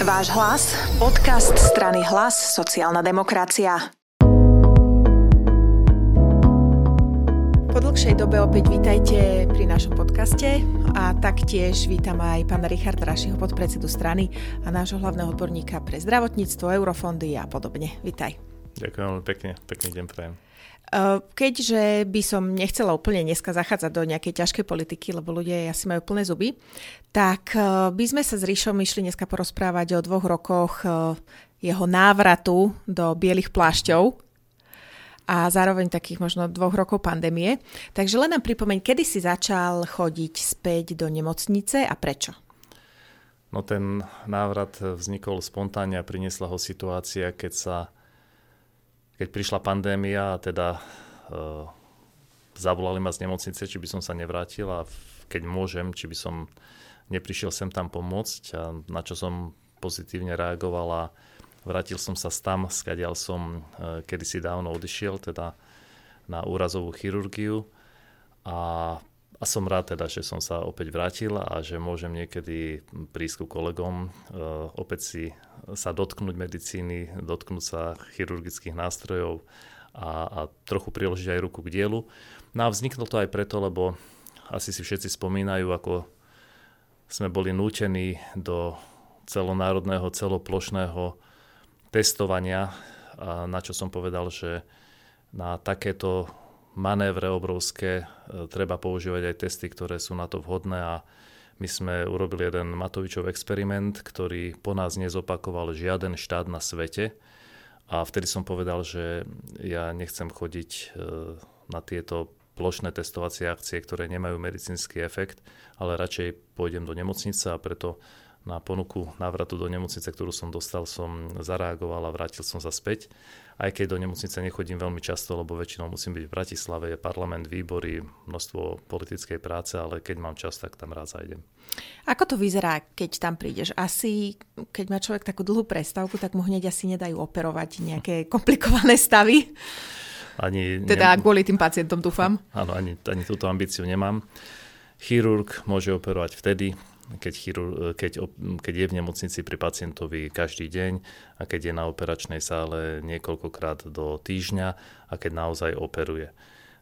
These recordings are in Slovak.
Váš hlas, podcast strany Hlas, sociálna demokracia. Po dlhšej dobe opäť vítajte pri našom podcaste a taktiež vítam aj pána Richarda Rašiho, podpredsedu strany a nášho hlavného odborníka pre zdravotníctvo, eurofondy a podobne. Vítaj. Ďakujem veľmi pekne, pekný deň prajem. Eh, keďže by som nechcela úplne dneska zachádzať do nejakej ťažkej politiky, lebo ľudia asi majú plné zuby, tak eh, by sme sa s Ríšom išli dneska porozprávať o dvoch rokoch eh, jeho návratu do bielých plášťov a zároveň takých možno dvoch rokov pandémie. Takže len nám pripomeň, kedy si začal chodiť späť do nemocnice a prečo? No ten návrat vznikol spontánne a priniesla ho situácia, keď sa keď prišla pandémia a teda uh, zavolali ma z nemocnice, či by som sa nevrátil a keď môžem, či by som neprišiel sem tam pomôcť a na čo som pozitívne reagoval a vrátil som sa tam, skadiaľ som uh, kedysi dávno odišiel, teda na úrazovú chirurgiu. A a som rád teda, že som sa opäť vrátil a že môžem niekedy prísť ku kolegom, e, opäť si sa dotknúť medicíny, dotknúť sa chirurgických nástrojov a, a trochu priložiť aj ruku k dielu. No a vzniklo to aj preto, lebo asi si všetci spomínajú, ako sme boli nútení do celonárodného, celoplošného testovania, na čo som povedal, že na takéto manévre obrovské, e, treba používať aj testy, ktoré sú na to vhodné a my sme urobili jeden Matovičov experiment, ktorý po nás nezopakoval žiaden štát na svete a vtedy som povedal, že ja nechcem chodiť e, na tieto plošné testovacie akcie, ktoré nemajú medicínsky efekt, ale radšej pôjdem do nemocnice a preto na ponuku návratu do nemocnice, ktorú som dostal, som zareagoval a vrátil som sa späť. Aj keď do nemocnice nechodím veľmi často, lebo väčšinou musím byť v Bratislave, je parlament, výbory, množstvo politickej práce, ale keď mám čas, tak tam rád zajdem. Ako to vyzerá, keď tam prídeš? Asi, keď má človek takú dlhú prestávku, tak mu hneď asi nedajú operovať nejaké komplikované stavy. Ani, teda ne... kvôli tým pacientom dúfam. Áno, ani, ani túto ambíciu nemám. Chirurg môže operovať vtedy, keď, chirur, keď, keď je v nemocnici pri pacientovi každý deň a keď je na operačnej sále niekoľkokrát do týždňa a keď naozaj operuje.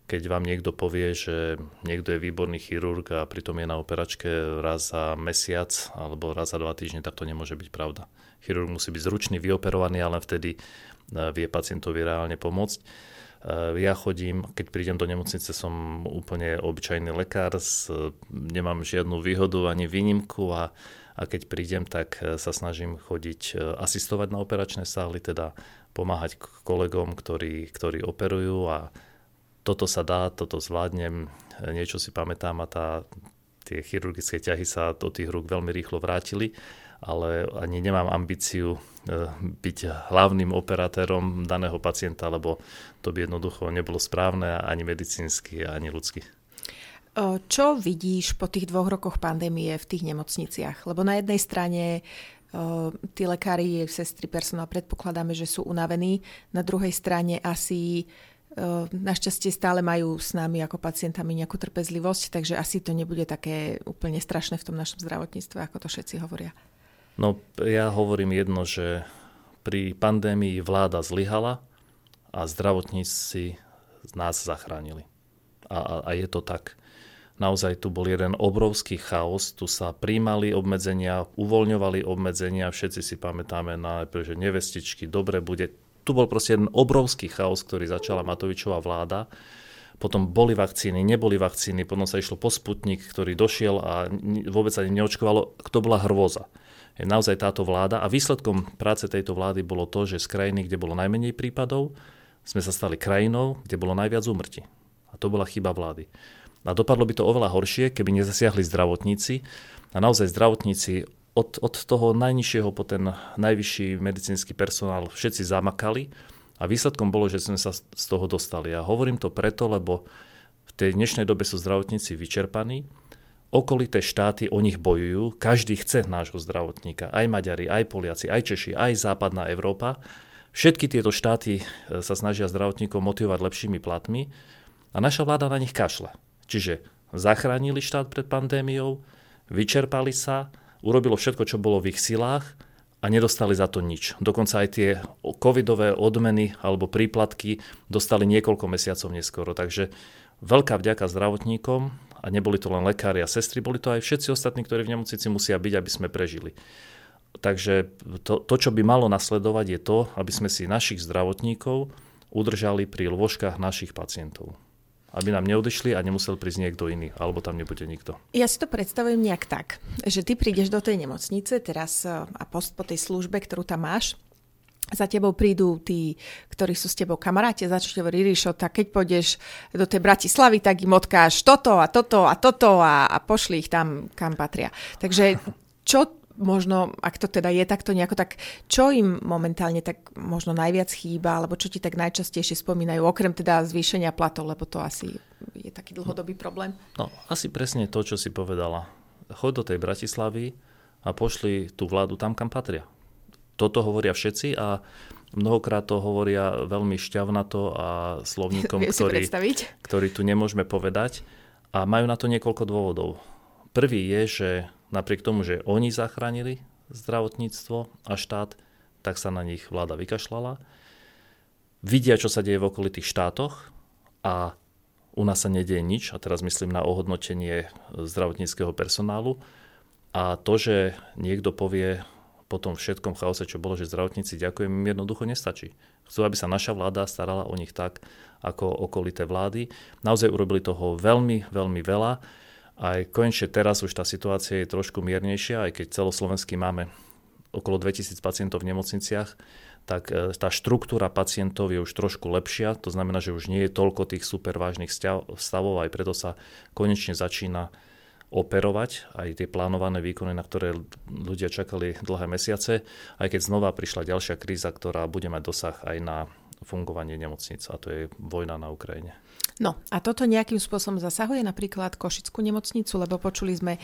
Keď vám niekto povie, že niekto je výborný chirurg a pritom je na operačke raz za mesiac alebo raz za dva týždne, tak to nemôže byť pravda. Chirurg musí byť zručný, vyoperovaný, ale vtedy eh, vie pacientovi reálne pomôcť. Eh, ja chodím, keď prídem do nemocnice, som úplne obyčajný lekár, nemám žiadnu výhodu ani výnimku a, a keď prídem, tak eh, sa snažím chodiť asistovať na operačné sály, teda pomáhať kolegom, ktorí, ktorí operujú a toto sa dá, toto zvládnem, niečo si pamätám a tá, tie chirurgické ťahy sa do tých rúk veľmi rýchlo vrátili ale ani nemám ambíciu e, byť hlavným operátorom daného pacienta, lebo to by jednoducho nebolo správne ani medicínsky, ani ľudsky. Čo vidíš po tých dvoch rokoch pandémie v tých nemocniciach? Lebo na jednej strane tí lekári, sestry, personál predpokladáme, že sú unavení. Na druhej strane asi našťastie stále majú s nami ako pacientami nejakú trpezlivosť, takže asi to nebude také úplne strašné v tom našom zdravotníctve, ako to všetci hovoria. No ja hovorím jedno, že pri pandémii vláda zlyhala a zdravotníci nás zachránili. A, a, a je to tak. Naozaj tu bol jeden obrovský chaos, tu sa príjmali obmedzenia, uvoľňovali obmedzenia, všetci si pamätáme na že nevestičky, dobre bude. Tu bol proste jeden obrovský chaos, ktorý začala Matovičová vláda. Potom boli vakcíny, neboli vakcíny, potom sa išlo po Sputnik, ktorý došiel a vôbec sa neočkovalo. To bola hrôza naozaj táto vláda a výsledkom práce tejto vlády bolo to, že z krajiny, kde bolo najmenej prípadov, sme sa stali krajinou, kde bolo najviac úmrtí. A to bola chyba vlády. A dopadlo by to oveľa horšie, keby nezasiahli zdravotníci. A naozaj zdravotníci od, od toho najnižšieho po ten najvyšší medicínsky personál všetci zamakali a výsledkom bolo, že sme sa z toho dostali. A hovorím to preto, lebo v tej dnešnej dobe sú zdravotníci vyčerpaní okolité štáty o nich bojujú, každý chce nášho zdravotníka, aj Maďari, aj Poliaci, aj Češi, aj západná Európa. Všetky tieto štáty e, sa snažia zdravotníkov motivovať lepšími platmi a naša vláda na nich kašle. Čiže zachránili štát pred pandémiou, vyčerpali sa, urobilo všetko, čo bolo v ich silách a nedostali za to nič. Dokonca aj tie covidové odmeny alebo príplatky dostali niekoľko mesiacov neskoro. Takže veľká vďaka zdravotníkom a neboli to len lekári a sestry, boli to aj všetci ostatní, ktorí v nemocnici musia byť, aby sme prežili. Takže to, to, čo by malo nasledovať, je to, aby sme si našich zdravotníkov udržali pri lôžkach našich pacientov aby nám neodišli a nemusel prísť niekto iný, alebo tam nebude nikto. Ja si to predstavujem nejak tak, že ty prídeš do tej nemocnice teraz e, a post po tej službe, ktorú tam máš, za tebou prídu tí, ktorí sú s tebou kamaráti, začnú hovoriť, Ríšo, tak keď pôjdeš do tej Bratislavy, tak im odkáš toto a toto a toto a, a pošli ich tam, kam patria. Takže čo možno, ak to teda je takto nejako, tak čo im momentálne tak možno najviac chýba, alebo čo ti tak najčastejšie spomínajú, okrem teda zvýšenia platov, lebo to asi je taký dlhodobý problém? No, asi presne to, čo si povedala. Choď do tej Bratislavy a pošli tú vládu tam, kam patria. Toto hovoria všetci a mnohokrát to hovoria veľmi šťavnato a slovníkom, ktorý, ktorý tu nemôžeme povedať. A majú na to niekoľko dôvodov. Prvý je, že napriek tomu, že oni zachránili zdravotníctvo a štát, tak sa na nich vláda vykašľala. Vidia, čo sa deje v okolitých štátoch a u nás sa nedieje nič, a teraz myslím na ohodnotenie zdravotníckého personálu. A to, že niekto povie po tom všetkom chaose, čo bolo, že zdravotníci ďakujem, im jednoducho nestačí. Chcú, aby sa naša vláda starala o nich tak, ako okolité vlády. Naozaj urobili toho veľmi, veľmi veľa. Aj konečne teraz už tá situácia je trošku miernejšia, aj keď celoslovenský máme okolo 2000 pacientov v nemocniciach, tak e, tá štruktúra pacientov je už trošku lepšia, to znamená, že už nie je toľko tých super vážnych stavov, aj preto sa konečne začína operovať aj tie plánované výkony, na ktoré ľudia čakali dlhé mesiace, aj keď znova prišla ďalšia kríza, ktorá bude mať dosah aj na fungovanie nemocnic a to je vojna na Ukrajine. No a toto nejakým spôsobom zasahuje napríklad Košickú nemocnicu, lebo počuli sme e,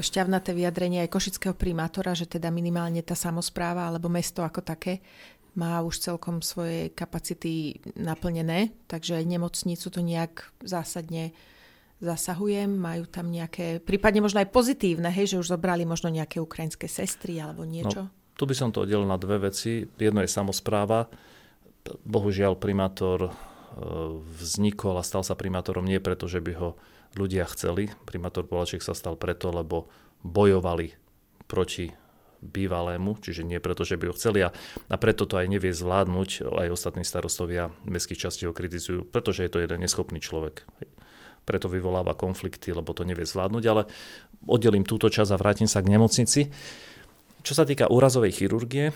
šťavnaté vyjadrenie aj košického primátora, že teda minimálne tá samozpráva alebo mesto ako také má už celkom svoje kapacity naplnené, takže aj nemocnicu to nejak zásadne zasahuje, majú tam nejaké, prípadne možno aj pozitívne, hej, že už zobrali možno nejaké ukrajinské sestry alebo niečo? No, tu by som to oddelil na dve veci. Jedno je samozpráva. Bohužiaľ primátor vznikol a stal sa primátorom nie preto, že by ho ľudia chceli. Primátor Polaček sa stal preto, lebo bojovali proti bývalému, čiže nie preto, že by ho chceli a, a preto to aj nevie zvládnuť, aj ostatní starostovia mestských častí ho kritizujú, pretože je to jeden neschopný človek. Preto vyvoláva konflikty, lebo to nevie zvládnuť, ale oddelím túto časť a vrátim sa k nemocnici. Čo sa týka úrazovej chirurgie,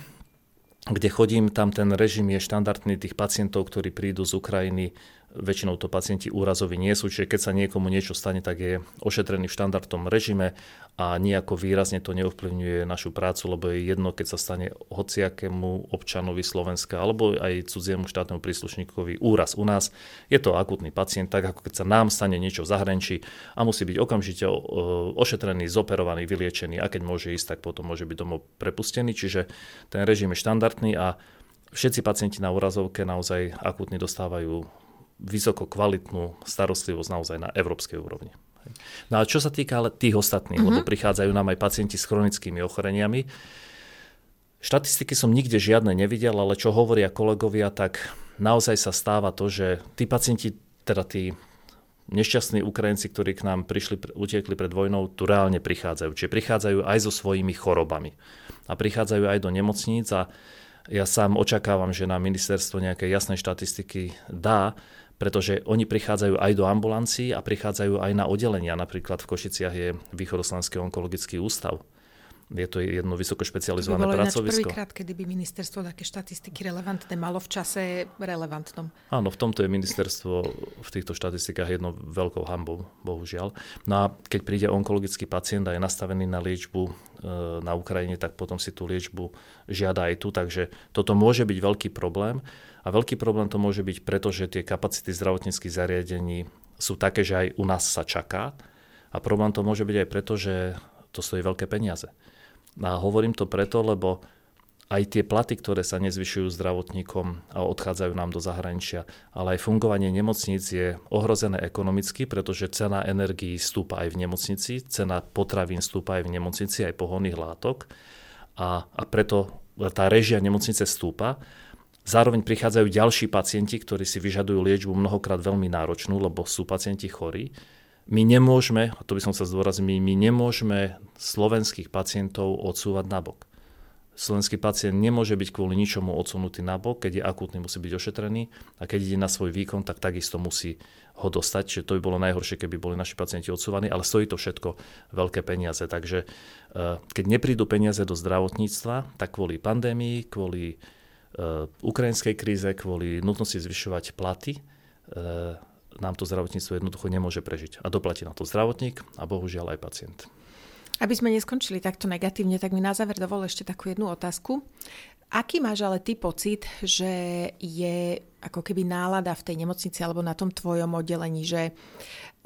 kde chodím, tam ten režim je štandardný tých pacientov, ktorí prídu z Ukrajiny väčšinou to pacienti úrazoví nie sú, čiže keď sa niekomu niečo stane, tak je ošetrený v štandardnom režime a nejako výrazne to neovplyvňuje našu prácu, lebo je jedno, keď sa stane hociakému občanovi Slovenska alebo aj cudziemu štátnemu príslušníkovi úraz u nás. Je to akutný pacient, tak ako keď sa nám stane niečo v zahraničí a musí byť okamžite ošetrený, zoperovaný, vyliečený a keď môže ísť, tak potom môže byť domov prepustený. Čiže ten režim je štandardný a všetci pacienti na úrazovke naozaj akutne dostávajú vysoko kvalitnú starostlivosť naozaj na európskej úrovni. No a čo sa týka ale tých ostatných, uh-huh. lebo mhm. prichádzajú nám aj pacienti s chronickými ochoreniami, štatistiky som nikde žiadne nevidel, ale čo hovoria kolegovia, tak naozaj sa stáva to, že tí pacienti, teda tí nešťastní Ukrajinci, ktorí k nám prišli, utiekli pred vojnou, tu reálne prichádzajú. Čiže prichádzajú aj so svojimi chorobami. A prichádzajú aj do nemocníc a ja sám očakávam, že na ministerstvo nejaké jasné štatistiky dá, pretože oni prichádzajú aj do ambulancií a prichádzajú aj na oddelenia. Napríklad v Košiciach je Východoslovenský onkologický ústav. Je to jedno vysoko špecializované to by pracovisko. prvýkrát, kedy by ministerstvo také štatistiky relevantné malo v čase relevantnom. Áno, v tomto je ministerstvo v týchto štatistikách jedno veľkou hambou, bohužiaľ. No a keď príde onkologický pacient a je nastavený na liečbu e, na Ukrajine, tak potom si tú liečbu žiada aj tu. Takže toto môže byť veľký problém. A veľký problém to môže byť preto, že tie kapacity zdravotníckých zariadení sú také, že aj u nás sa čaká. A problém to môže byť aj preto, že to stojí veľké peniaze. A hovorím to preto, lebo aj tie platy, ktoré sa nezvyšujú zdravotníkom a odchádzajú nám do zahraničia, ale aj fungovanie nemocníc je ohrozené ekonomicky, pretože cena energií stúpa aj v nemocnici, cena potravín stúpa aj v nemocnici, aj pohonných látok a, a preto tá režia nemocnice stúpa. Zároveň prichádzajú ďalší pacienti, ktorí si vyžadujú liečbu mnohokrát veľmi náročnú, lebo sú pacienti chorí. My nemôžeme, a to by som sa zdôraznil, my, my nemôžeme slovenských pacientov odsúvať nabok. Slovenský pacient nemôže byť kvôli ničomu odsunutý nabok, keď je akútny, musí byť ošetrený a keď ide na svoj výkon, tak takisto musí ho dostať. Čiže to by bolo najhoršie, keby boli naši pacienti odsúvaní, ale stojí to všetko veľké peniaze. Takže eh, keď neprídu peniaze do zdravotníctva, tak kvôli pandémii, kvôli uh, ukrajinskej kríze, kvôli nutnosti zvyšovať platy, uh, nám to zdravotníctvo jednoducho nemôže prežiť. A doplatí na to zdravotník a bohužiaľ aj pacient. Aby sme neskončili takto negatívne, tak mi na záver dovol ešte takú jednu otázku. Aký máš ale ty pocit, že je ako keby nálada v tej nemocnici alebo na tom tvojom oddelení, že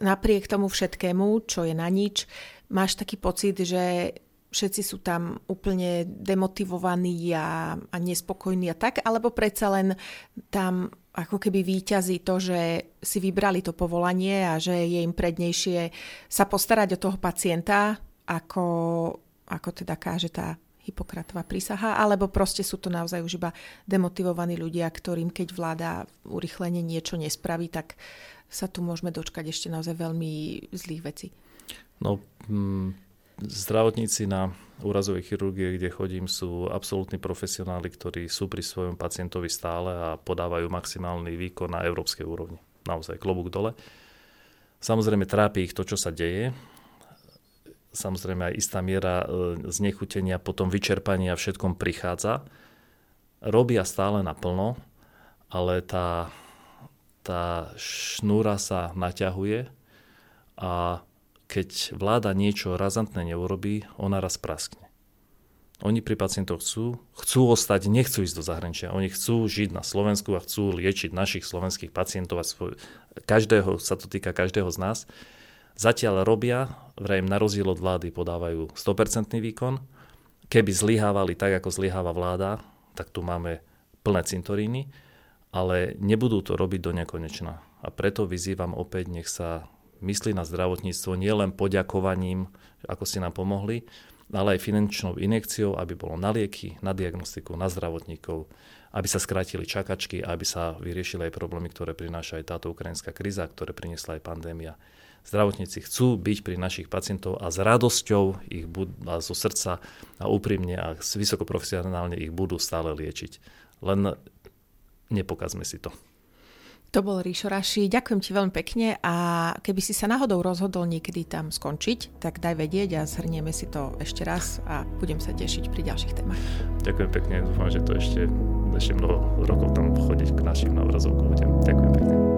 napriek tomu všetkému, čo je na nič, máš taký pocit, že všetci sú tam úplne demotivovaní a, a nespokojní a tak, alebo predsa len tam ako keby výťazí to, že si vybrali to povolanie a že je im prednejšie sa postarať o toho pacienta, ako, ako teda káže tá Hipokratová prísaha, alebo proste sú to naozaj už iba demotivovaní ľudia, ktorým keď vláda urychlenie niečo nespraví, tak sa tu môžeme dočkať ešte naozaj veľmi zlých vecí. No, mm, zdravotníci na úrazovej chirurgie, kde chodím, sú absolútni profesionáli, ktorí sú pri svojom pacientovi stále a podávajú maximálny výkon na európskej úrovni. Naozaj klobúk dole. Samozrejme trápi ich to, čo sa deje, samozrejme aj istá miera e, znechutenia, potom vyčerpania všetkom prichádza. Robia stále naplno, ale tá, tá šnúra sa naťahuje a keď vláda niečo razantné neurobí, ona raz praskne. Oni pri pacientoch chcú, chcú ostať, nechcú ísť do zahraničia. Oni chcú žiť na Slovensku a chcú liečiť našich slovenských pacientov a svoj, každého, sa to týka každého z nás. Zatiaľ robia, vrajím na rozdiel od vlády podávajú 100% výkon. Keby zlyhávali tak, ako zlyháva vláda, tak tu máme plné cintoríny, ale nebudú to robiť do nekonečna. A preto vyzývam opäť, nech sa myslí na zdravotníctvo nielen poďakovaním, ako ste nám pomohli, ale aj finančnou injekciou, aby bolo na lieky, na diagnostiku, na zdravotníkov, aby sa skrátili čakačky aby sa vyriešili aj problémy, ktoré prináša aj táto ukrajinská kríza, ktoré priniesla aj pandémia zdravotníci chcú byť pri našich pacientov a s radosťou ich budú, a zo srdca a úprimne a vysokoprofesionálne ich budú stále liečiť. Len nepokazme si to. To bol Ríšo Raši. Ďakujem ti veľmi pekne a keby si sa náhodou rozhodol niekedy tam skončiť, tak daj vedieť a zhrnieme si to ešte raz a budem sa tešiť pri ďalších témach. Ďakujem pekne, dúfam, že to ešte, ešte mnoho rokov tam chodiť k našim na obrazovku budem. Ďakujem pekne.